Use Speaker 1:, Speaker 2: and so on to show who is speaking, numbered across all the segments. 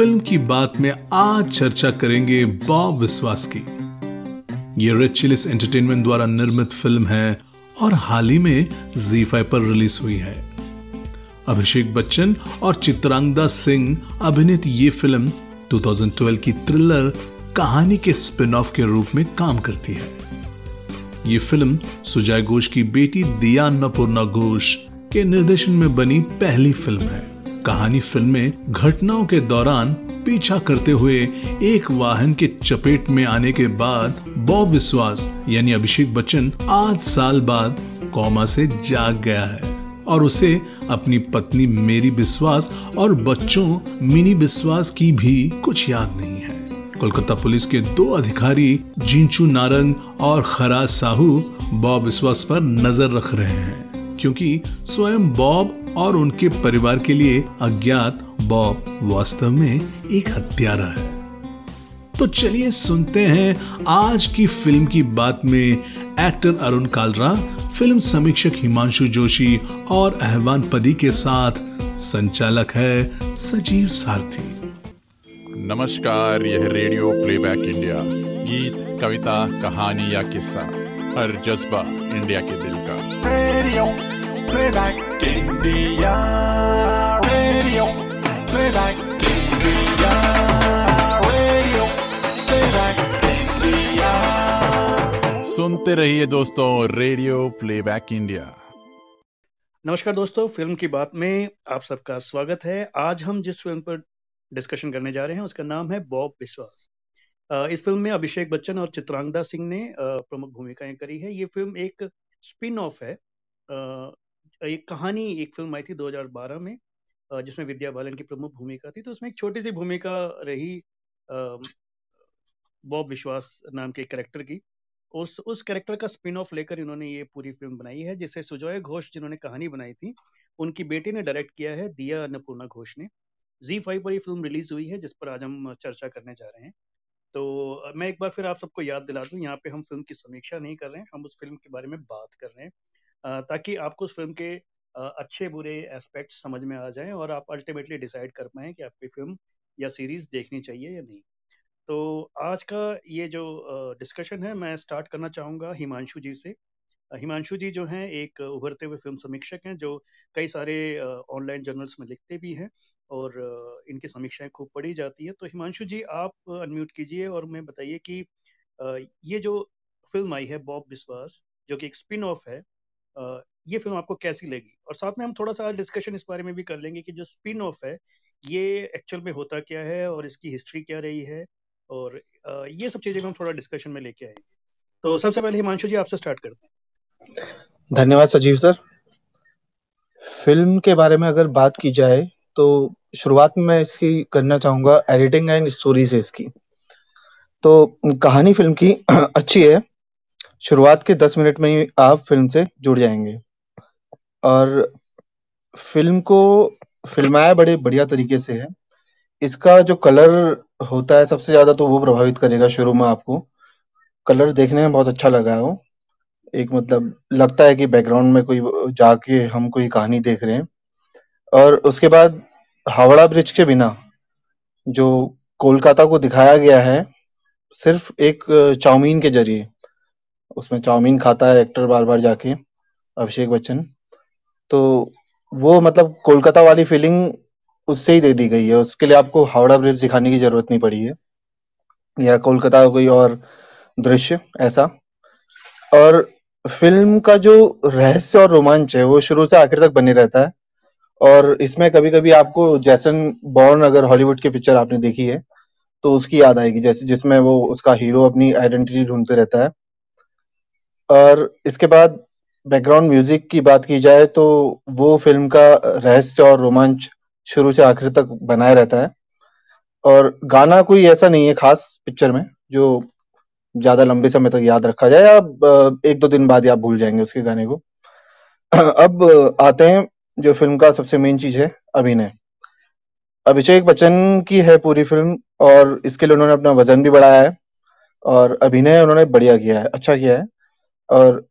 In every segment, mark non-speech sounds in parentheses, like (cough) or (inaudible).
Speaker 1: Film की बात में आज चर्चा करेंगे बॉब विश्वास की। ये रेड चिलिस एंटरटेनमेंट द्वारा निर्मित फ़िल्म है और हाल ही में जी फाइव पर रिलीज़ हुई है। अभिषेक बच्चन और चित्रांगदा सिंह अभिनीत ये फ़िल्म 2012 की थ्रिलर कहानी के स्पिन ऑफ़ के रूप में काम करती है। ये फ़िल्म सुजय घोष की बेटी दिया अन्नपूर्णा घोष के निर्देशन में बनी पहली फ़िल्म है। कहानी फ़िल्म में घटनाओं के दौरान पीछा करते हुए एक वाहन के चपेट में आने के बाद बॉब विश्वास यानी अभिषेक बच्चन आज साल बाद कौमा से जाग गया है और उसे अपनी पत्नी मेरी विश्वास और बच्चों मिनी विश्वास की भी कुछ याद नहीं है। कोलकाता पुलिस के दो अधिकारी जिंचू नारंग और खराज साहू बॉब विश्वास पर नज़र रख रहे हैं, क्योंकि स्वयं बॉब और उनके परिवार के लिए अज्ञात बॉब वास्तव में एक हत्यारा है। तो चलिए सुनते हैं आज की फ़िल्म की बात में एक्टर अरुण कालरा फ़िल्म समीक्षक हिमांशु जोशी और अहवान पदी के साथ संचालक है सजीव सारथी।
Speaker 2: नमस्कार यह रेडियो प्लेबैक इंडिया। गीत कविता कहानी या किस्सा हर जज्बा इंडिया के दिल का।
Speaker 3: Radio playback. India radio playback India radio playback India
Speaker 2: सुनते रहिए दोस्तों रेडियो प्लेबैक इंडिया
Speaker 4: नमस्कार दोस्तों फ़िल्म की बात में आप सबका स्वागत है। आज हम जिस फ़िल्म पर डिस्कशन करने जा रहे हैं उसका नाम है बॉब विश्वास इस फ़िल्म में अभिषेक बच्चन और चित्रांगदा सिंह ने अ, प्रमुख भूमिकाएँ करी है। ये फ़िल्म एक स्पिन ऑफ़ है एक कहानी एक फ़िल्म आई थी 2012 में जिसमें विद्या बालन की प्रमुख भूमिका थी। तो उसमें एक छोटी सी भूमिका रही बॉब विश्वास नाम के करेक्टर की। उस उस कैरेक्टर का स्पिन ऑफ़ लेकर इन्होंने ये पूरी फ़िल्म बनाई है, जिसे सुजॉय घोष जिन्होंने कहानी बनाई थी, उनकी बेटी ने डायरेक्ट किया है, दिया अन्नपूर्णा घोष ने। जी फाइव पर ये फ़िल्म रिलीज़ हुई है, जिस पर आज हम चर्चा करने जा रहे हैं। तो मैं एक बार फिर आप सबको याद दिला दूँ, यहाँ पे हम फ़िल्म की समीक्षा नहीं कर रहे हैं, हम उस फ़िल्म के बारे में बात कर रहे हैं। ताकि आपको उस फ़िल्म के अच्छे बुरे एस्पेक्ट समझ में आ जाएँ और आप अल्टीमेटली डिसाइड कर पाएँ कि आपकी फ़िल्म या सीरीज़ देखनी चाहिए या नहीं। तो आज का ये जो डिस्कशन है, मैं स्टार्ट करना चाहूँगा हिमांशु जी से। हिमांशु जी जो हैं, एक उभरते हुए फ़िल्म समीक्षक हैं, जो कई सारे ऑनलाइन जर्नल्स में लिखते भी हैं और इनकी समीक्षाएँ खूब पढ़ी जाती हैं। तो हिमांशु जी, आप अनम्यूट कीजिए और मैं बताइए कि ये जो फ़िल्म आई है, बॉब विश्वास, जो कि एक स्पिन ऑफ़ है ये फ़िल्म आपको कैसी लगी? और साथ में हम थोड़ा सा डिस्कशन इस बारे में भी कर लेंगे कि जो स्पिन ऑफ़ है, ये एक्चुअल में होता क्या है और इसकी हिस्ट्री क्या रही है? और ये सब चीज़ें हम थोड़ा डिस्कशन में लेके आएँगे। तो सबसे पहले हिमांशु जी, आपसे स्टार्ट करते हैं।
Speaker 5: धन्यवाद सजीव सर। फ़िल्म के बारे में अगर बात की जाए तो शुरुआत में मैं इसकी करना चाहूँगा एडिटिंग एंड स्टोरी से इसकी। तो कहानी फ़िल्म की (clears throat) अच्छी है। शुरुआत के दस मिनट में ही आप फ़िल्म से जुड़ जाएँगे। और फ़िल्म को फिल्माया बड़े बढ़िया तरीके से है। इसका जो कलर होता है सबसे ज़्यादा तो वो प्रभावित करेगा शुरू में आपको। कलर देखने में बहुत अच्छा लगा है। वो एक मतलब लगता है कि बैकग्राउंड में कोई जाके हम कोई कहानी देख रहे हैं। और उसके बाद हावड़ा ब्रिज के बिना जो कोलकाता को दिखाया गया है, सिर्फ़ एक चाउमीन के ज़रिए। उसमें चाउमीन खाता है एक्टर बार बार जाके, अभिषेक बच्चन। तो वो मतलब कोलकाता वाली फीलिंग उससे ही दे दी गई है। उसके लिए आपको हावड़ा ब्रिज दिखाने की ज़रूरत नहीं पड़ी है। या कोलकाता कोई और दृश्य, ऐसा। और फ़िल्म का जो रहस्य और रोमांच है, वो शुरू से आखिर तक बने रहता है। और इसमें कभी कभी आपको जैसन बॉर्न अगर हॉलीवुड की पिक्चर आपने देखी है तो उसकी याद आएगी। जैसे जिसमें वो उसका हीरो अपनी आइडेंटिटी ढूंढते रहता है। और इसके बाद बैकग्राउंड म्यूज़िक की बात की जाए तो वो फ़िल्म का रहस्य और रोमांच शुरू से आखिर तक बनाए रहता है। और गाना कोई ऐसा नहीं है खास पिक्चर में जो ज़्यादा लंबे समय तक याद रखा जाए या एक दो दिन बाद आप भूल जाएँगे उसके गाने को। (clears throat) अब आते हैं जो फ़िल्म का सबसे मेन चीज़ है, अभिनय। अभिषेक बच्चन की है पूरी फ़िल्म और इसके लिए उन्होंने अपना वज़न भी बढ़ाया है और अभिनय उन्होंने बढ़िया किया है अच्छा किया है। और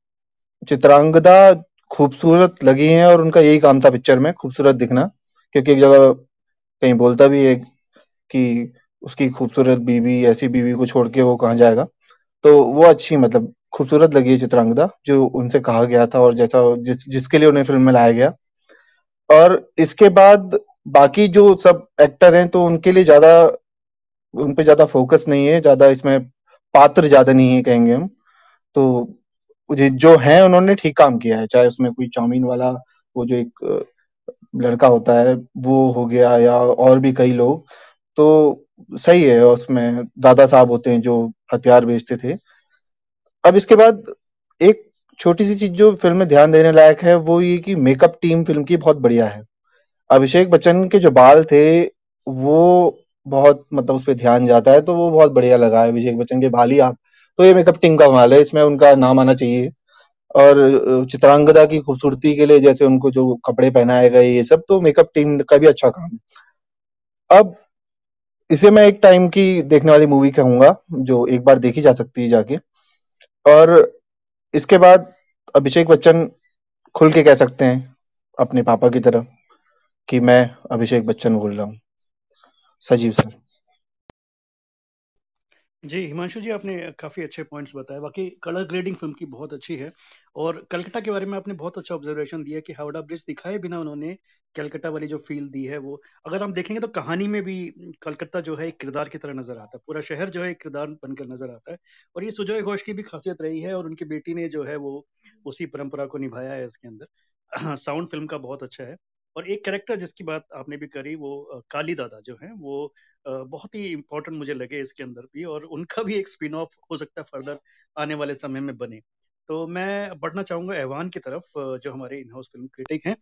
Speaker 5: चित्रांगदा खूबसूरत लगी हैं और उनका यही काम था पिक्चर में, खूबसूरत दिखना, क्योंकि एक जगह कहीं बोलता भी है कि उसकी खूबसूरत बीवी, ऐसी बीवी को छोड़ के वो कहाँ जाएगा। तो वो अच्छी मतलब खूबसूरत लगी है चित्रांगदा, जो उनसे कहा गया था और जैसा जिस, जिसके लिए उन्हें फ़िल्म में लाया गया। और इसके बाद बाकी जो सब एक्टर हैं तो उनके लिए ज़्यादा, उन पे ज़्यादा फोकस नहीं है, ज़्यादा इसमें पात्र ज़्यादा नहीं है कहेंगे हम। तो जे- है, उन्होंने ठीक काम किया है। चाहे उसमें कोई चाउमीन वाला, वो जो एक लड़का होता है, वो हो गया या और भी कई लोग तो सही है, उसमें दादा साहब होते हैं जो हथियार बेचते थे। अब इसके बाद एक छोटी सी चीज़ जो फ़िल्म में ध्यान देने लायक है, वो ये कि मेकअप टीम फ़िल्म की बहुत बढ़िया है। अभिषेक बच्चन के जो बाल थे, वो बहुत मतलब उस पे ध्यान जाता है तो वो बहुत बढ़िया लगा है अभिषेक बच्चन के बाल ही। आप तो ये मेकअप टीम का कमाल है, इसमें उनका नाम आना चाहिए। और चित्रांगदा की खूबसूरती के लिए जैसे उनको जो कपड़े पहनाए गए, ये सब तो मेकअप टीम का भी अच्छा काम अब, इसे मैं एक टाइम की देखने वाली मूवी कहूँगा, जो एक बार देखी जा सकती है जाके। और, इसके बाद अभिषेक बच्चन खुल के कह सकते हैं, अपने पापा की तरह, कि मैं अभिषेक बच्चन बोल रहा हूँ। सजीव सर।
Speaker 4: जी, हिमांशु जी, आपने काफ़ी अच्छे पॉइंट्स बताए। बाकी कलर ग्रेडिंग फ़िल्म की बहुत अच्छी है। और कलकत्ता के बारे में आपने बहुत अच्छा ऑब्जर्वेशन दिया कि हावड़ा ब्रिज दिखाए बिना उन्होंने कलकत्ता वाली जो फील दी है वो। अगर हम देखेंगे तो कहानी में भी कलकत्ता जो है एक किरदार की तरह नज़र आता है। पूरा शहर जो है एक किरदार बनकर नज़र आता है। और ये सुजय घोष की भी खासियत रही है और उनकी बेटी ने जो है वो उसी परंपरा को निभाया है इसके अंदर। (clears throat) साउंड फ़िल्म का बहुत अच्छा है। और एक कैरेक्टर जिसकी बात आपने भी करी, वो काली दादा जो है, वो बहुत ही इम्पोर्टेंट मुझे लगे इसके अंदर भी और उनका भी एक स्पिन ऑफ़ हो सकता है फर्दर आने वाले समय में बने। तो मैं बढ़ना चाहूँगा एवान की तरफ़ जो हमारे इन हाउस फ़िल्म क्रिटिक हैं।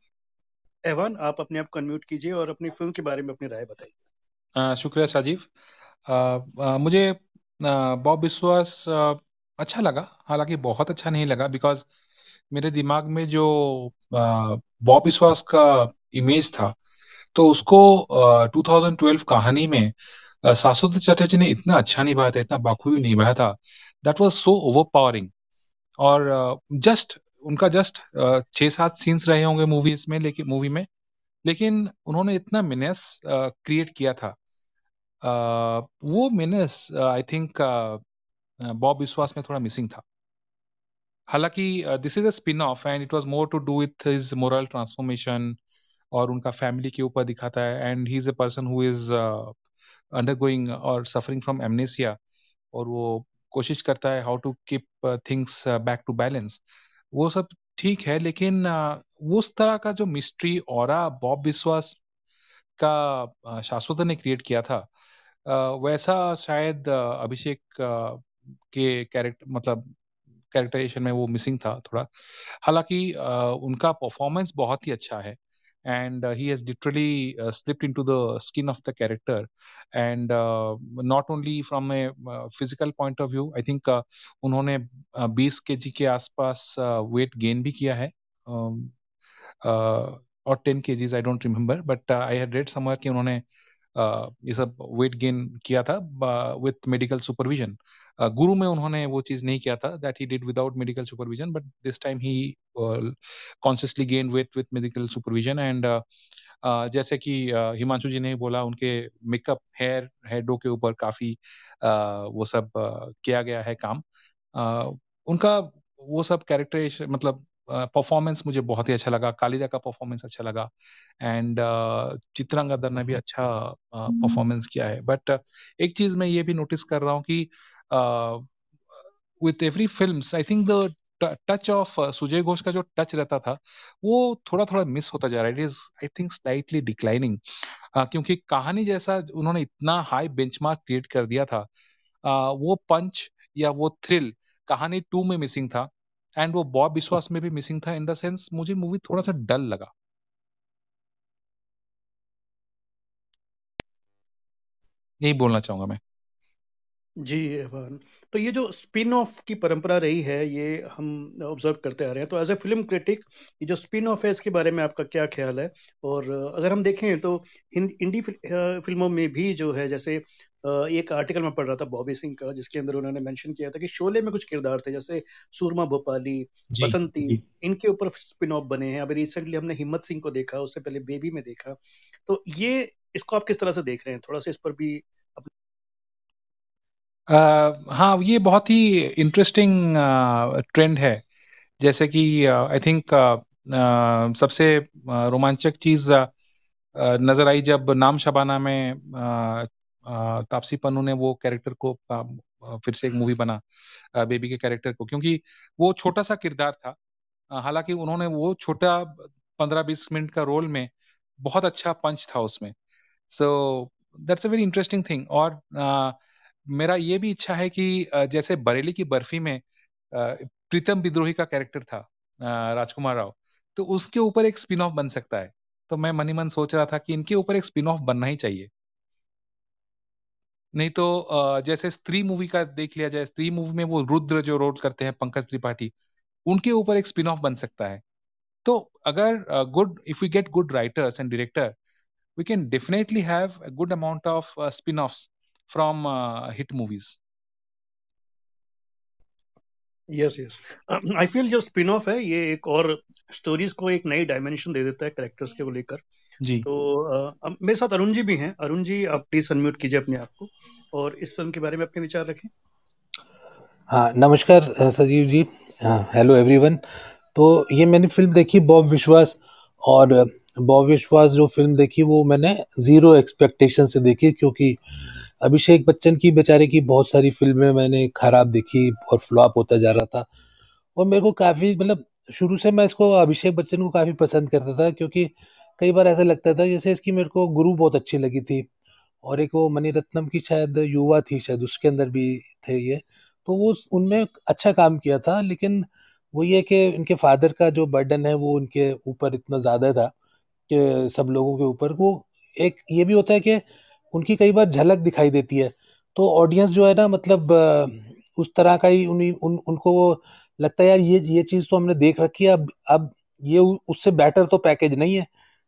Speaker 4: एवान आप अपने आप को अनम्यूट कीजिए और अपनी फ़िल्म के बारे में अपनी राय बताइए।
Speaker 6: शुक्रिया साजीव मुझे बॉब विश्वास अच्छा लगा। हालाँकि बहुत अच्छा नहीं लगा बिकॉज़ मेरे दिमाग में जो बॉब विश्वास का इमेज था। तो उसको अ, 2012 कहानी में शाश्वत चटर्जी ने इतना अच्छा निभाया था इतना बखूबी निभाया था that was so overpowering और जस्ट uh, उनका जस्ट छह सात सीन्स रहे होंगे मूवीज़ में लेकिन मूवी में लेकिन उन्होंने इतना मिनेस क्रिएट किया था। अ, वो मिनेस आई थिंक बॉब विश्वास में थोड़ा मिसिंग था। हालाँकि this is a spin off and it was more to do with his moral transformation और उनका फैमिली के ऊपर दिखाता है। And he is a person who is undergoing और सफरिंग फ्रॉम एमनेसिया और वो कोशिश करता है how to keep things back to balance वो सब ठीक है लेकिन uh, उस तरह का जो मिस्ट्री और बॉब विश्वास का शाश्वत ने क्रिएट किया था अ, वैसा शायद अ, अभिषेक के कैरेक्टर मतलब कैरेक्टराइजेशन में वो मिसिंग था थोड़ा। हालाँकि उनका परफॉर्मेंस बहुत ही अच्छा है। and he has literally slipped into the skin of the character and not only from a physical point of view I think उन्होंने बीस के जी के आसपास वेट गेन भी किया है um, uh, और ten kgs I don't remember but I had read somewhere कि उन्होंने uh, ये सब वेट गेन किया था विथ मेडिकल सुपरविजन गुरु में उन्होंने वो चीज़ नहीं किया था that he did without medical supervision but this time he consciously gain weight with medical supervision and जैसे कि हिमांशु जी ने बोला, उनके मेकअप हेयर हेडों के ऊपर काफ़ी वो सब किया गया है काम। उनका वो सब कैरेक्टराइजेशन मतलब परफॉर्मेंस मुझे बहुत ही अच्छा लगा कालिदा का परफॉर्मेंस अच्छा लगा एंड चित्रांगदर ने भी अच्छा परफॉर्मेंस किया है। बट एक चीज़ मैं ये भी नोटिस कर रहा हूँ कि with every film I think the touch of Sujoy Ghosh का जो टच रहता था वो थोड़ा थोड़ा मिस होता जा रहा है। It is I think slightly declining क्योंकि कहानी जैसा उन्होंने इतना हाई बेंचमार्क क्रिएट कर दिया था uh, वो पंच या वो थ्रिल कहानी टू में मिसिंग था। एंड वो बॉब विश्वास में भी मिसिंग था इन द सेंस मुझे मूवी थोड़ा सा डल लगा। यही बोलना चाहूँगा मैं।
Speaker 4: जी एवान तो ये जो स्पिन ऑफ़ की परंपरा रही है ये हम ऑब्ज़र्व करते आ रहे हैं। तो एज ए फ़िल्म क्रिटिक ये जो स्पिन ऑफ़ है इसके बारे में आपका क्या ख्याल है? और अगर हम देखें तो हिंद इंडी फ़िल्मों में भी जो है जैसे एक आर्टिकल में पढ़ रहा था बॉबी सिंह का जिसके अंदर उन्होंने मेंशन किया था कि शोले में कुछ किरदार थे जैसे सूरमा भोपाली बसंती
Speaker 6: जी।
Speaker 4: इनके ऊपर स्पिन ऑफ़ बने हैं। अभी रिसेंटली हमने हिम्मत सिंह को देखा उससे पहले बेबी में देखा। तो ये इसको आप किस तरह से देख रहे हैं? थोड़ा सा इस पर भी
Speaker 6: हाँ, ये बहुत ही इंटरेस्टिंग ट्रेंड है। जैसे कि आई थिंक सबसे रोमांचक चीज़ नज़र आई जब नाम शबाना में तापसी पन्नू ने वो कैरेक्टर को फिर से एक मूवी बना बेबी के कैरेक्टर को क्योंकि वो छोटा-सा किरदार था। हालाँकि उन्होंने वो छोटा 15-20 मिनट का रोल में बहुत अच्छा पंच था उसमें। So that's a very interesting thing और अ, मेरा ये भी इच्छा है कि जैसे बरेली की बर्फ़ी में प्रीतम विद्रोही का कैरेक्टर था राजकुमार राव, तो उसके ऊपर एक स्पिन ऑफ़ बन सकता है। तो मैं मन मन सोच रहा था कि इनके ऊपर एक स्पिन ऑफ़ बनना ही चाहिए। नहीं तो जैसे स्त्री मूवी का देख लिया जाए, स्त्री मूवी में वो रुद्र जो रोल करते हैं पंकज त्रिपाठी, उनके ऊपर एक स्पिन ऑफ़ बन सकता है। तो अगर good if we get good writers and director we can definitely have good amount of uh, spin-offs from uh, hit movies.
Speaker 4: Yes yes I feel जो स्पिन ऑफ़ है ये एक और स्टोरीज को एक नई डायमेंशन दे देता है कैरेक्टर्स के को लेकर।
Speaker 6: जी।
Speaker 4: तो अब मेरे साथ अरुण जी भी हैं। अरुण जी आप प्लीज़ अनम्यूट कीजिए अपने आप को। और इस फ़िल्म के बारे में अपने विचार रखें।
Speaker 7: हाँ नमस्कार सजीव जी। हाँ, हेलो एवरीवन तो ये मैंने फ़िल्म देखी बॉब विश्वास और बॉब विश्वास जो फ़िल्म देखी वो मैंने ज़ीरो एक्सपेक्टेशन से देखी क्योंकि अभिषेक बच्चन की बेचारे की बहुत सारी फ़िल्में मैंने खराब देखी और फ्लॉप होता जा रहा था। और मेरे को काफ़ी मतलब शुरू से मैं इसको अभिषेक बच्चन को काफ़ी पसंद करता था क्योंकि कई बार ऐसा लगता था जैसे इसकी मेरे को गुरु बहुत अच्छी लगी थी और एक वो मणिरत्नम की शायद युवा थी, शायद उसके अंदर भी थे ये। तो वो उनमें अच्छा काम किया था, लेकिन वो ये कि इनके फादर का जो बर्डन है वो उनके ऊपर इतना ज़्यादा था कि सब लोगों के ऊपर। वो एक ये भी होता है कि उनकी कई बार झलक दिखाई देती है। तो ऑडियंस जो है ना मतलब उस तरह का ही उन्हीं उन उनको वो लगता है यार ये ये चीज़ तो हमने देख रखी है अब अब ये उससे बेटर तो पैकेज नहीं है।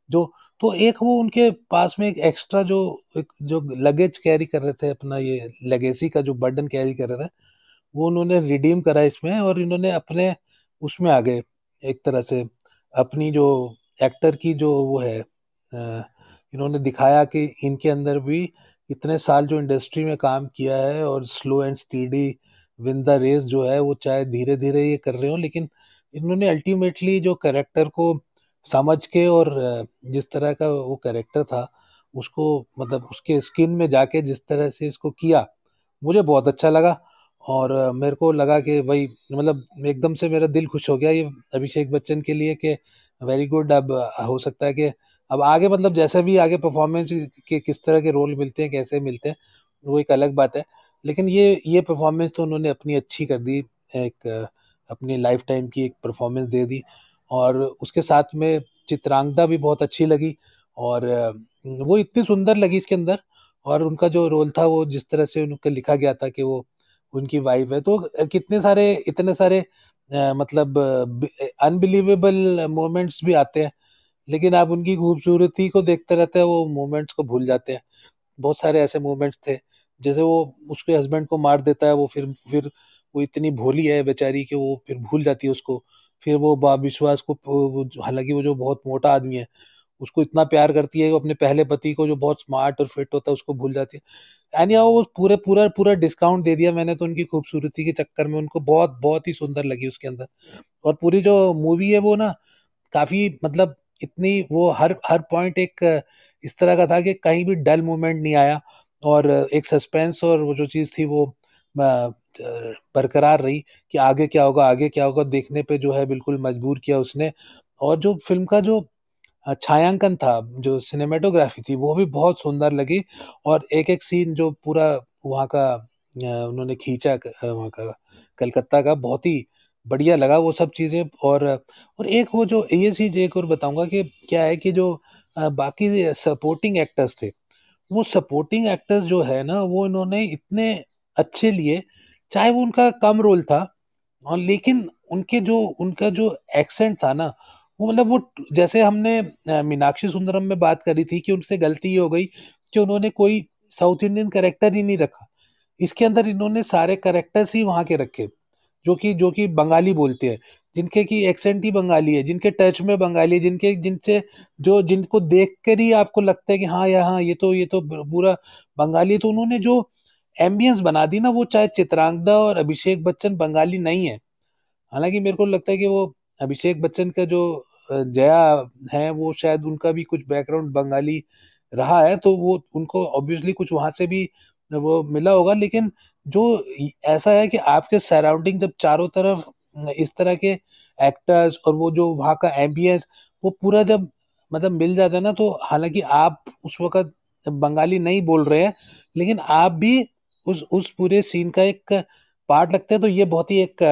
Speaker 7: जो तो एक वो उनके पास में एक एक्स्ट्रा जो एक जो लगेज कैरी कर रहे थे अपना ये लेगेसी का जो बर्डन कैरी कर रहे थे वो उन्होंने रिडीम करा इसमें और इन्होंने अपने उसमें आ गए एक तरह से अपनी जो एक्टर की जो वो है अ, इन्होंने दिखाया कि इनके अंदर भी इतने साल जो इंडस्ट्री में काम किया है और slow and speedy win the race जो है, वो चाहे धीरे धीरे ये कर रहे हो, लेकिन इन्होंने अल्टीमेटली जो करेक्टर को समझ के और जिस तरह का वो करेक्टर था, उसको मतलब उसके स्किन में जाके जिस तरह से इसको किया, मुझे बहुत अच्छा लगा। और मेरे को लगा कि भाई मतलब एकदम से मेरा दिल खुश हो गया ये अभिषेक बच्चन के लिए कि वेरी गुड अब हो सकता है कि अब आगे मतलब जैसे भी आगे परफॉर्मेंस के किस तरह के रोल मिलते हैं, कैसे मिलते हैं, वो एक अलग बात है। लेकिन ये ये परफॉर्मेंस तो उन्होंने अपनी अच्छी कर दी, एक, अपनी लाइफ टाइम की एक परफॉर्मेंस दे दी। और उसके साथ में चित्रांगदा भी बहुत अच्छी लगी और, वो इतनी सुंदर लगी इसके अंदर और उनका जो रोल था वो जिस तरह से उनका लिखा गया था कि वो उनकी वाइफ है। तो कितने सारे, इतने सारे मतलब अनबिलीवेबल मोमेंट्स भी आते हैं। लेकिन आप उनकी खूबसूरती को देखते रहते हैं, वो मोमेंट्स को भूल जाते हैं। बहुत सारे ऐसे मोमेंट्स थे, जैसे वो उसके हस्बैंड को मार देता है, वो फिर फिर वो इतनी भोली है बेचारी कि वो फिर भूल जाती है उसको। फिर वो विश्वास को हालाँकि वो जो बहुत मोटा आदमी है, उसको इतना प्यार करती है वो अपने पहले पति को जो बहुत स्मार्ट और फिट होता है, उसको भूल जाती है। हाउ वो पूरे, पूरा पूरा डिस्काउंट दे दिया मैंने तो उनकी खूबसूरती के चक्कर में, उनको बहुत बहुत ही सुंदर लगी उसके अंदर। और पूरी जो मूवी है वो ना, काफ़ी मतलब इतनी वो हर हर पॉइंट एक इस तरह का था कि कहीं भी डल मोमेंट नहीं आया और एक सस्पेंस और वो जो चीज़ थी वो बरकरार रही कि आगे क्या होगा आगे क्या होगा देखने पे जो है बिल्कुल मजबूर किया उसने। और जो फ़िल्म का जो छायांकन था, जो सिनेमेटोग्राफी थी, वो भी बहुत सुंदर लगी और एक-एक सीन जो पूरा वहाँ का उन्होंने खींचा वहाँ का कलकत्ता का बहुत ही बढ़िया लगा वो सब चीज़ें और और एक वो जो ये चीज़ एक और बताऊँगा कि क्या है कि जो बाकी सपोर्टिंग एक्टर्स थे, वो सपोर्टिंग एक्टर्स जो है ना, वो इन्होंने इतने अच्छे लिए, चाहे वो उनका कम रोल था और लेकिन उनके जो उनका जो एक्सेंट था ना, वो मतलब वो जैसे हमने मीनाक्षी सुंदरम में बात करी थी कि उनसे गलती ये हो गई कि उन्होंने कोई साउथ इंडियन करेक्टर ही नहीं रखा। इसके अंदर इन्होंने सारे करेक्टर्स ही वहाँ के रखे। जो कि जो कि बंगाली बोलते हैं, जिनके की एक्सेंट ही बंगाली है, जिनके टच में बंगाली है, जिनके, जिनसे, जो, जिनको देख कर ही आपको लगता है कि हाँ यहाँ ये तो ये तो पूरा बंगाली है तो उन्होंने जो एम्बियंस बना दी ना, वो चाहे चित्रांगदा और अभिषेक बच्चन बंगाली नहीं है। हालाँकि मेरे को लगता है कि वो अभिषेक बच्चन का जो जया है, वो शायद उनका भी कुछ बैकग्राउंड बंगाली रहा है तो वो, उनको ऑब्वियसली कुछ वहाँ से भी वो मिला होगा, लेकिन जो ऐसा है कि आपके सराउंडिंग जब चारों तरफ़ इस तरह के एक्टर्स और वो जो वहाँ का एम्बियंस वो पूरा जब मतलब मिल जाता है ना तो हालाँकि आप उस वक्त बंगाली नहीं बोल रहे हैं, लेकिन आप भी उस उस पूरे सीन का एक पार्ट लगते हैं तो ये बहुत ही एक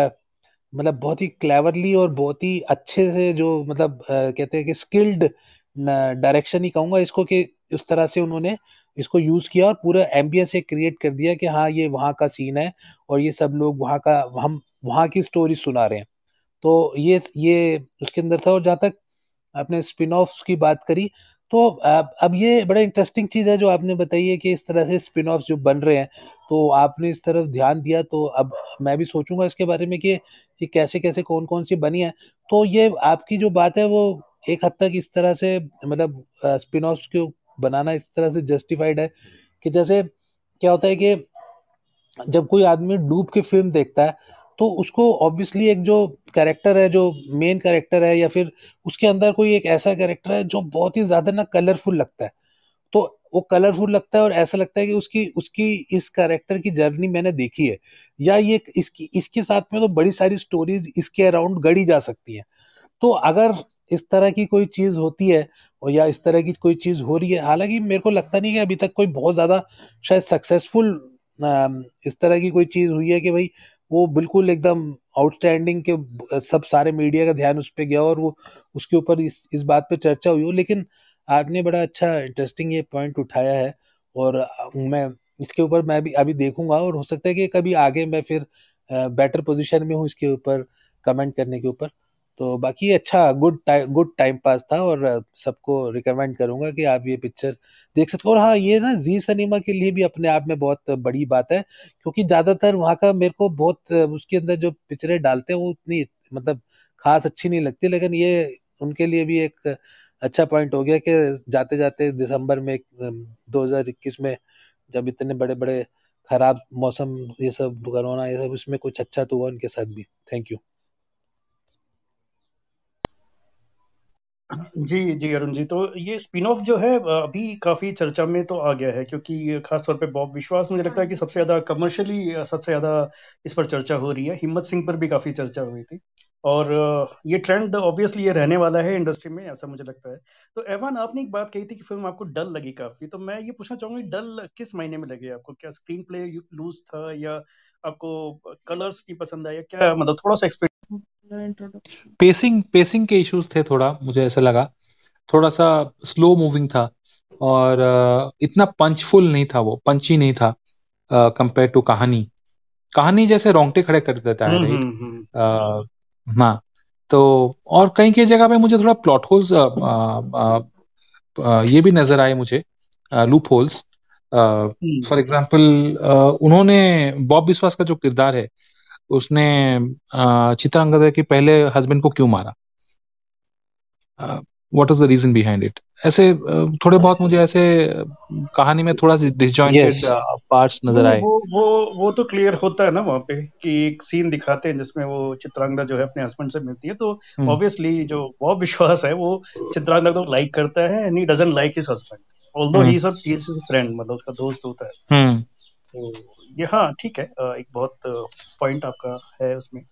Speaker 7: मतलब बहुत ही क्लेवरली और बहुत ही अच्छे से जो मतलब कहते हैं कि स्किल्ड डायरेक्शन ही कहूँगा इसको कि उस तरह से उन्होंने इसको यूज़ किया और पूरा एम्बियंस एक क्रिएट कर दिया कि हाँ ये वहाँ का सीन है और ये सब लोग वहाँ का, हम वहाँ की स्टोरी सुना रहे हैं। तो ये ये उसके अंदर था और जहाँ तक आपने स्पिन ऑफ़ की बात करी तो अब ये बड़ा इंटरेस्टिंग चीज़ है जो आपने बताई है कि इस तरह से स्पिन ऑफ़ जो बन रहे हैं तो आपने इस तरफ़ ध्यान दिया तो अब मैं भी सोचूँगा इसके बारे में कि कि कैसे कैसे कौन कौन सी बनी है। तो ये आपकी जो बात है वो एक हद तक इस तरह से मतलब स्पिन ऑफ़ को बनाना इस तरह से जस्टिफाइड है कि जैसे क्या होता है कि जब कोई आदमी डूब के फ़िल्म देखता है तो उसको ऑब्वियसली एक जो कैरेक्टर है, जो मेन कैरेक्टर है, या फिर उसके अंदर कोई एक ऐसा कैरेक्टर है जो बहुत ही ज़्यादा ना कलरफुल लगता है। तो वो कलरफुल लगता है और ऐसा लगता है कि उसकी उसकी इस कैरेक्टर की जर्नी मैंने देखी है। या ये इसकी, इसके साथ में तो बड़ी सारी स्टोरीज इसके अराउंड गढ़ी जा सकती हैं। तो अगर इस तरह की कोई चीज़ होती है और या इस तरह की कोई चीज़ हो रही है। हालाँकि मेरे को लगता नहीं कि अभी तक कोई बहुत ज़्यादा शायद सक्सेसफुल इस तरह की कोई चीज़ हुई है कि भाई वो बिल्कुल एकदम आउटस्टैंडिंग के सब सारे मीडिया का ध्यान उस पर गया और वो उसके ऊपर इस इस बात पे चर्चा हुई हो। लेकिन आपने बड़ा अच्छा इंटरेस्टिंग ये पॉइंट उठाया है और मैं इसके ऊपर मैं भी अभी देखूँगा और हो सकता है कि कभी आगे मैं फिर बेटर पोजीशन में हूँ इसके ऊपर कमेंट करने के ऊपर। तो बाकी अच्छा good time good time pass था और सबको रिकमेंड करूँगा कि आप ये पिक्चर देख सकते हो। और हाँ ये ना जी सिनेमा के लिए भी अपने आप में बहुत बड़ी बात है, क्योंकि ज़्यादातर वहाँ का मेरे को बहुत, उसके अंदर जो पिक्चरें डालते हैं वो उतनी मतलब खास अच्छी नहीं लगती, लेकिन ये उनके लिए भी एक अच्छा पॉइंट हो गया कि जाते जाते दिसंबर में दो हज़ार इक्कीस में जब इतने बड़े बड़े खराब मौसम, ये सब कोरोना ये सब, इसमें कुछ अच्छा तो हुआ उनके साथ भी। थैंक यू
Speaker 4: जी जी अरुण जी तो ये स्पिन ऑफ़ जो है अ, अभी काफ़ी चर्चा में तो आ गया है क्योंकि खास तौर पे बॉब विश्वास मुझे लगता है कि सबसे ज़्यादा कमर्शियली सबसे ज़्यादा इस पर चर्चा हो रही है। हिम्मत सिंह पर भी काफ़ी चर्चा हुई थी। और अ, ये ट्रेंड ऑब्वियसली ये रहने वाला है इंडस्ट्री में ऐसा मुझे लगता है। तो एवान आपने एक बात कही थी कि फ़िल्म आपको डल लगी काफ़ी तो मैं ये पूछना चाहूँगा कि डल किस महीने में लगी आपको? क्या स्क्रीन प्ले लूज था या आपको कलर्स की पसंद आया क्या मतलब थोड़ा सा
Speaker 6: पेसिंग पेसिंग के इश्यूज़ थे थोड़ा मुझे ऐसा लगा। थोड़ा सा स्लो मूविंग था और इतना पंचफुल नहीं था वो पंची नहीं था कंपेयर टू कहानी। कहानी जैसे रोंगटे खड़े कर देता है
Speaker 4: हम्म
Speaker 6: राइट
Speaker 4: हम्म हम्म।
Speaker 6: हाँ तो और कहीं कहीं जगह पे मुझे थोड़ा प्लॉट होल्स ये भी नज़र आए मुझे लूप होल्स
Speaker 4: हम्म।
Speaker 6: फॉर एग्ज़ाम्पल उन्होंने बॉब विश्वास का जो किरदार है उसने चित्रांगदा के पहले हस्बैंड को क्यों मारा? What is the reason behind it ऐसे थोड़े बहुत मुझे ऐसे कहानी में थोड़ा सा डिसजॉइंटेड
Speaker 7: यस
Speaker 6: पार्ट्स नज़र आए।
Speaker 4: वो वो वो तो क्लियर होता है ना वहाँ पे कि एक सीन दिखाते हैं जिसमें वो चित्रांगदा जो है अपने हस्बैंड से मिलती है। तो
Speaker 6: हम्म।
Speaker 4: ऑब्वियसली जो बॉब विश्वास है वो चित्रांगदा को लाइक करता है and he doesn't like his husband although he
Speaker 6: hmm.
Speaker 4: Is a friend मतलब उसका दोस्त होता है।
Speaker 6: हम्म।
Speaker 4: तो ये हाँ ठीक है एक बहुत पॉइंट आपका है उसमें।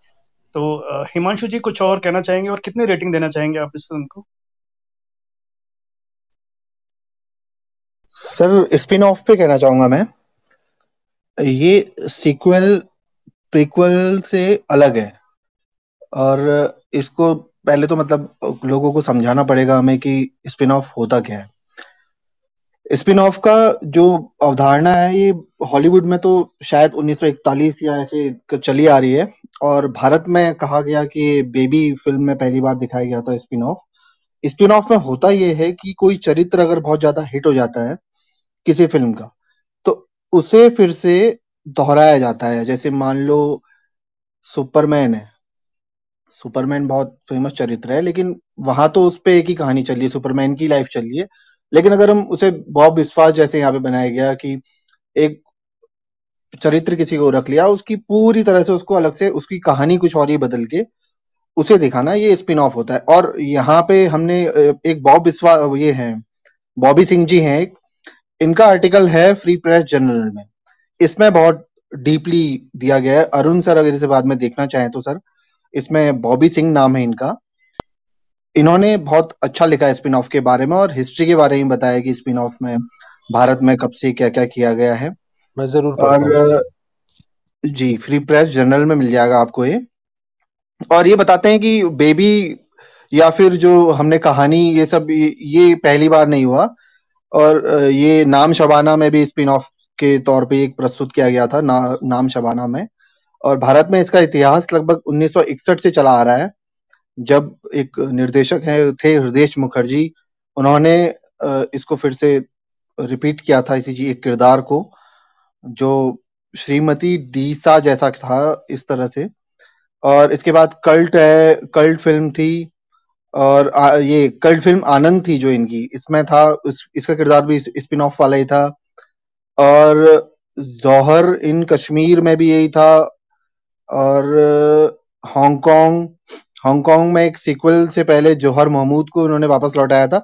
Speaker 4: तो हिमांशु जी कुछ और कहना चाहेंगे और कितने रेटिंग देना चाहेंगे आप इस फ़िल्म को?
Speaker 5: सर स्पिन ऑफ़ पे कहना चाहूँगा मैं। ये सीक्वल प्रीक्वल से अलग है। और इसको पहले तो मतलब लोगों को समझाना पड़ेगा हमें कि स्पिन ऑफ़ होता क्या है। स्पिन ऑफ़ का जो अवधारणा है, ये हॉलीवुड में तो शायद 1941 या ऐसे चली आ रही है। और भारत में कहा गया कि बेबी फ़िल्म में पहली बार दिखाया गया था स्पिन ऑफ़ स्पिन ऑफ़ में होता यह है कि कोई चरित्र अगर बहुत ज़्यादा हिट हो जाता है किसी फ़िल्म का तो उसे फिर से दोहराया जाता है। जैसे मान लो सुपरमैन है। सुपरमैन बहुत फ़ेमस चरित्र है, लेकिन वहाँ तो उस पर एक ही कहानी चली है सुपरमैन की लाइफ चली है। लेकिन अगर हम उसे बॉब विश्वास जैसे यहाँ पे बनाया गया कि एक चरित्र किसी को रख लिया, उसकी पूरी तरह से उसको अलग से, उसकी कहानी कुछ और ही बदल के उसे दिखाना, ये स्पिन ऑफ़ होता है। और यहाँ पे हमने एक बॉब विश्वास ये है बॉबी सिंह जी हैं इनका आर्टिकल है फ्री प्रेस जर्नल में। इसमें बहुत डीपली दिया गया है। अरुण सर, अगर इसे बाद में देखना चाहें तो सर, इसमें बॉबी सिंह नाम है इनका। इन्होंने बहुत अच्छा लिखा है स्पिन ऑफ़ के बारे में और हिस्ट्री के बारे में बताया कि स्पिन ऑफ़ में भारत में कब से क्या क्या किया गया है।
Speaker 7: मैं ज़रूर
Speaker 5: और जी फ्री प्रेस जर्नल में मिल जाएगा आपको ये। और ये बताते हैं कि बेबी या फिर जो हमने कहानी ये सब ये, पहली बार नहीं हुआ। और ये नाम शबाना में भी स्पिन ऑफ़ के तौर पे एक प्रस्तुत किया गया था ना, नाम शबाना में। और भारत में इसका इतिहास लगभग 1961 से चला आ रहा है। जब एक निर्देशक है थे हृदय मुखर्जी उन्होंने इसको फिर से रिपीट किया था इसी एक किरदार को जो श्रीमती डीसा जैसा था इस तरह से। और इसके बाद कल्ट है कल्ट फ़िल्म थी और आ, ये कल्ट फ़िल्म आनंद थी जो इनकी इसमें था इस, इसका किरदार भी स्पिन ऑफ़ वाला ही था। और जौहर इन कश्मीर में भी यही था और हांगकांग हांगकांग में एक सीक्वल से पहले जौहर महमूद को उन्होंने वापस लौटाया था।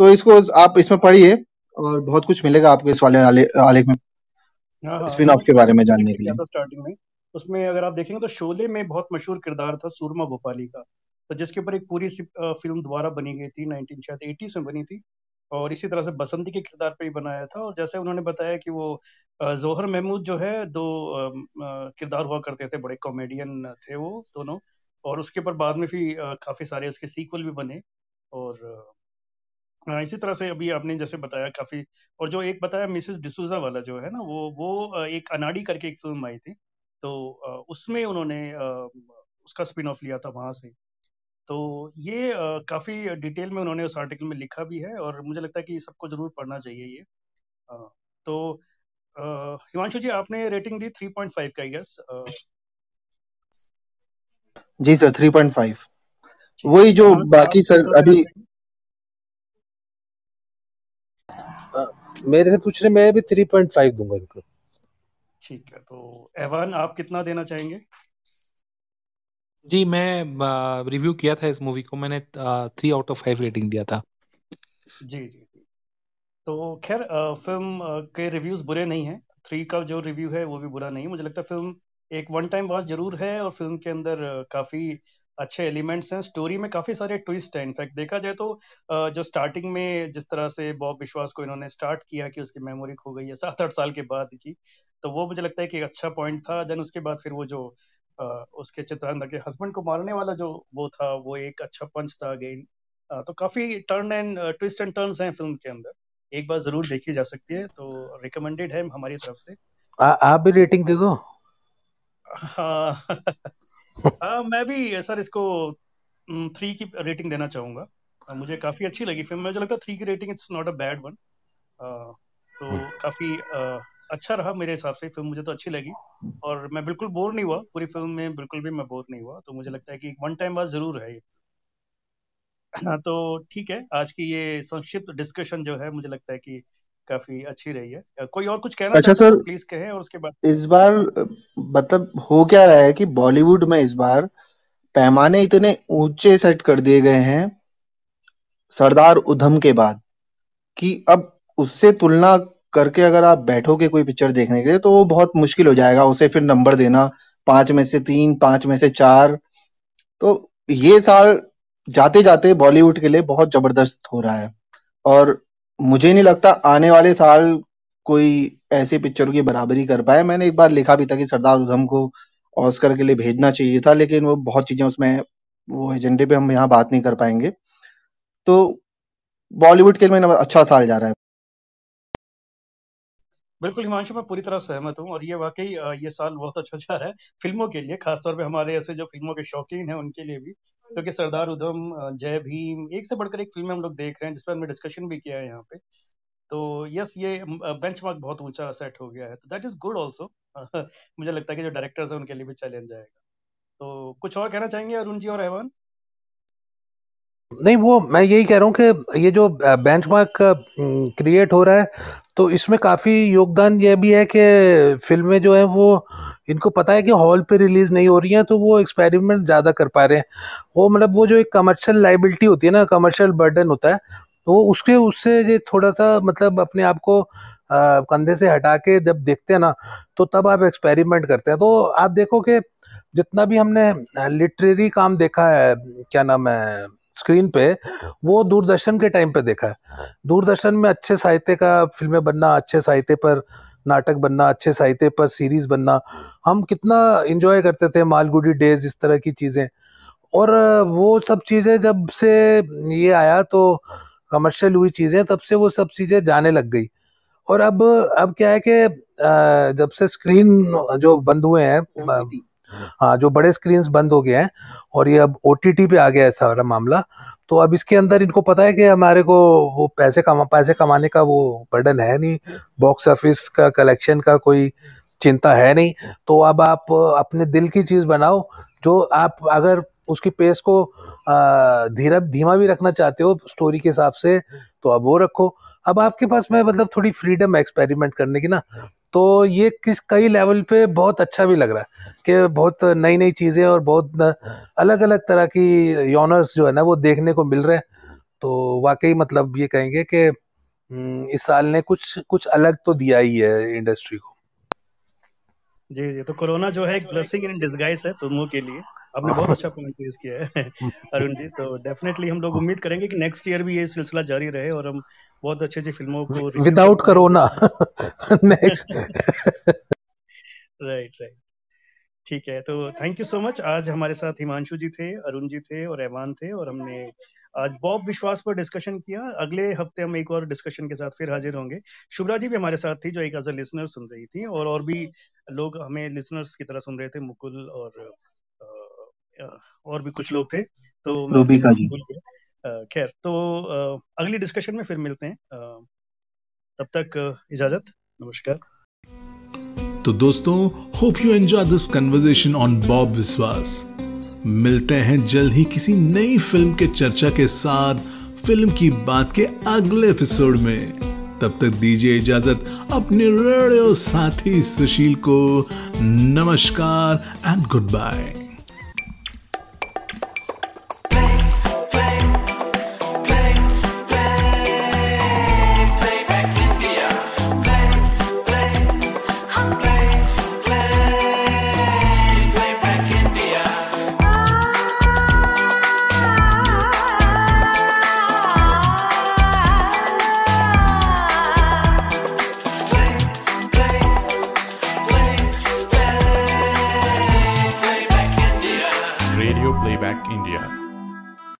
Speaker 5: तो इसको आप इसमें पढ़िए और बहुत कुछ मिलेगा आपको इस वाले आले, आलेख में
Speaker 4: हाँ हाँ
Speaker 5: स्पिन ऑफ़ के बारे में जानने के लिए।
Speaker 4: स्टार्टिंग में। उसमें अगर आप देखेंगे तो शोले में बहुत मशहूर किरदार था सूरमा भोपाली का। तो जिसके ऊपर एक पूरी फ़िल्म दोबारा बनी गई थी 19 शायद 80s में बनी थी। और इसी तरह से बसंती के किरदार पर ही बनाया था। और जैसे उन्होंने बताया कि वो जोहर महमूद जो है दो किरदार हुआ करते थे बड़े कॉमेडियन थे वो दोनों। और उसके ऊपर बाद में भी काफ़ी सारे उसके सीक्वल भी बने और इसी तरह से अभी आपने जैसे बताया काफ़ी, और जो एक बताया मिसेस डिसूजा वाला जो है ना, वो वो एक अनाड़ी करके एक फ़िल्म आई थी। तो उसमें उन्होंने उसका स्पिन ऑफ़ लिया था वहाँ से। तो ये काफ़ी डिटेल में उन्होंने उस आर्टिकल में लिखा भी है और मुझे लगता है कि सबको ज़रूर पढ़ना चाहिए ये। तो हिमांशु जी, आपने रेटिंग दी 3.5 का यस
Speaker 5: जी सर थ्री
Speaker 4: पॉइंट
Speaker 5: फाइव
Speaker 4: वही
Speaker 5: जो
Speaker 4: आप
Speaker 5: बाकी सर अभी
Speaker 7: मेरे से पूछ रहे मैं भी थ्री पॉइंट फाइव दूँगा इनको।
Speaker 4: ठीक है तो एवान आप कितना देना चाहेंगे?
Speaker 6: जी मैं रिव्यू किया था इस मूवी को मैंने three out of five rating दिया था।
Speaker 4: जी जी जी। तो खैर फ़िल्म के रिव्यूज़ बुरे नहीं हैं। थ्री का जो रिव्यू है वो भी बुरा नहीं मुझे लगता है फ़िल्म एक वन टाइम वॉच ज़रूर है और फ़िल्म के अंदर काफ़ी अच्छे एलिमेंट्स हैं। स्टोरी में काफ़ी सारे ट्विस्ट हैं। इनफैक्ट देखा जाए तो जो स्टार्टिंग में जिस तरह से बॉब विश्वास को इन्होंने स्टार्ट किया कि उसकी मेमोरी खो गई है सात आठ साल के बाद की तो वो मुझे लगता है कि एक अच्छा पॉइंट था। देन उसके बाद फिर वो जो उसके चित्रांगदा के हस्बैंड को मारने वाला जो वो था वो एक अच्छा पंच था अगेन तो काफ़ी turn and twist and turns हैं फ़िल्म के अंदर। एक बार ज़रूर देखी जा सकती है तो रिकमेंडेड है हमारी तरफ़ से।
Speaker 7: आ, आप भी रेटिंग दे दो।
Speaker 4: हाँ। हाँ मैं भी सर इसको थ्री की रेटिंग देना चाहूँगा। मुझे काफ़ी अच्छी लगी फ़िल्म मुझे लगता है थ्री की rating it's not a bad one तो काफ़ी अ, अच्छा रहा मेरे हिसाब से फ़िल्म मुझे तो अच्छी लगी। और मैं बिल्कुल बोर नहीं हुआ। पूरी फ़िल्म में बिल्कुल भी मैं बोर नहीं हुआ। तो मुझे लगता है कि वन टाइम बाद ज़रूर है ये। हाँ, तो ठीक है। आज की ये संक्षिप्त डिस्कशन जो है मुझे लगता है कि काफ़ी अच्छी रही है। कोई और कुछ कहना
Speaker 5: अच्छा सर
Speaker 4: प्लीज़ कहें और उसके बाद।
Speaker 5: इस बार मतलब हो क्या रहा है कि बॉलीवुड में इस बार पैमाने इतने ऊँचे सेट कर दिए गए हैं सरदार उधम के बाद कि अब उससे तुलना करके अगर आप बैठोगे कोई पिक्चर देखने के लिए तो वो बहुत मुश्किल हो जाएगा उसे फिर नंबर देना पाँच में से तीन पाँच में से चार। तो ये साल जाते जाते बॉलीवुड के लिए बहुत ज़बरदस्त हो रहा है। और मुझे नहीं लगता आने वाले साल कोई ऐसी पिक्चर की बराबरी कर पाए। मैंने एक बार लिखा भी था कि सरदार उधम को ऑस्कर के लिए भेजना चाहिए था, लेकिन वो बहुत चीज़ें उसमें, वो एजेंडे पे हम यहाँ बात नहीं कर पाएँगे। तो बॉलीवुड के लिए अच्छा साल जा रहा है।
Speaker 4: बिल्कुल हिमांशु मैं पूरी तरह सहमत हूँ और ये वाकई ये साल बहुत अच्छा जा रहा है फ़िल्मों के लिए खासतौर पे हमारे ऐसे जो फ़िल्मों के शौकीन हैं उनके लिए भी। क्योंकि तो सरदार उधम जय भीम एक से बढ़कर एक फ़िल्म हम लोग देख रहे हैं जिस पर हमने डिस्कशन भी किया है यहाँ पे। तो यस ये बेंचमार्क बहुत ऊँचा सेट हो गया है। तो दैट इज़ गुड ऑल्सो मुझे लगता है कि जो डायरेक्टर्स हैं उनके लिए भी चैलेंज आएगा। तो कुछ और कहना चाहेंगे अरुण जी और ऐवान
Speaker 7: नहीं, वो मैं यही कह रहा हूँ कि ये जो बेंचमार्क क्रिएट हो रहा है तो इसमें काफ़ी योगदान ये भी है कि फ़िल्में जो हैं वो, इनको पता है कि हॉल पे रिलीज़ नहीं हो रही हैं तो वो एक्सपेरिमेंट ज़्यादा कर पा रहे हैं। वो मतलब वो जो एक कमर्शियल लाइबिलिटी होती है ना कमर्शियल बर्डन होता है तो उसके, उससे ये थोड़ा सा मतलब अपने आप को कंधे से हटा के जब देखते हैं ना तो तब आप एक्सपेरिमेंट करते हैं। तो आप देखो कि जितना भी हमने लिटरेरी काम देखा है, क्या नाम है स्क्रीन पे वो दूरदर्शन के टाइम पे देखा है। दूरदर्शन में अच्छे साहित्य का फ़िल्में बनना अच्छे साहित्य पर नाटक बनना अच्छे साहित्य पर सीरीज़ बनना हम कितना इंजॉय करते थे मालगुडी डेज़ इस तरह की चीज़ें। और वो सब चीज़ें जब से ये आया तो कमर्शियल हुई चीज़ें तब से वो सब चीज़ें जाने लग गई। और अब अब क्या है कि जब से स्क्रीन जो बंद हुए हैं हाँ जो बड़े स्क्रीन बंद हो गए हैं और ये अब ओ पे आ गया है सारा मामला तो अब इसके अंदर इनको पता है कि हमारे को वो पैसे कमा, पैसे कमाने का वो बर्डन है नहीं बॉक्स ऑफ़िस का कलेक्शन का कोई चिंता है नहीं तो अब आप अपने दिल की चीज़ बनाओ, जो आप अगर उसकी पेस को धीरा, धीमा भी रखना चाहते हो स्टोरी के हिसाब से तो अब वो रखो। अब आपके पास में मतलब थोड़ी फ्रीडम है एक्सपेरिमेंट करने की ना तो ये किस कई लेवल पे बहुत अच्छा भी लग रहा है कि बहुत नई नई चीज़ें और बहुत अलग अलग तरह की योनर्स जो है ना वो देखने को मिल रहे हैं। तो वाकई मतलब ये कहेंगे कि हम्म, इस साल ने कुछ कुछ अलग तो दिया ही है इंडस्ट्री को।
Speaker 4: जी जी तो कोरोना जो है एक ब्लेसिंग इन डिसगाइज है तुमों के लिए। आपने बहुत अच्छा पॉइंट रेज किया है (laughs) अरुण जी। तो डेफिनेटली हम लोग उम्मीद करेंगे कि नेक्स्ट ईयर भी ये सिलसिला जारी रहे और हम बहुत अच्छे अच्छे फ़िल्मों को
Speaker 7: विदाउट कोरोना
Speaker 4: राइट राइट ठीक है तो थैंक यू सो मच आज हमारे साथ हिमांशु जी थे अरुण जी थे और ऐवान थे और हमने आज बॉब विश्वास पर डिस्कशन किया। अगले हफ़्ते हम एक और डिस्कशन के साथ फिर हाजिर होंगे। शुभरा जी भी हमारे साथ थी जो एक एज अ लिसनर सुन रही थी और और भी लोग हमें लिसनर्स की तरह सुन रहे थे मुकुल और और भी कुछ लोग थे। तो
Speaker 5: रूबिका जी।
Speaker 4: खैर तो अगली डिस्कशन में फिर मिलते हैं। तब तक इजाज़त, नमस्कार।
Speaker 1: तो दोस्तों hope you enjoy this conversation on Bob Biswas मिलते हैं जल्द ही किसी नई फ़िल्म के चर्चा के साथ फ़िल्म की बात के अगले एपिसोड में। तब तक दीजिए इजाज़त अपने रेडियो साथी सुशील को। नमस्कार एंड गुड बाय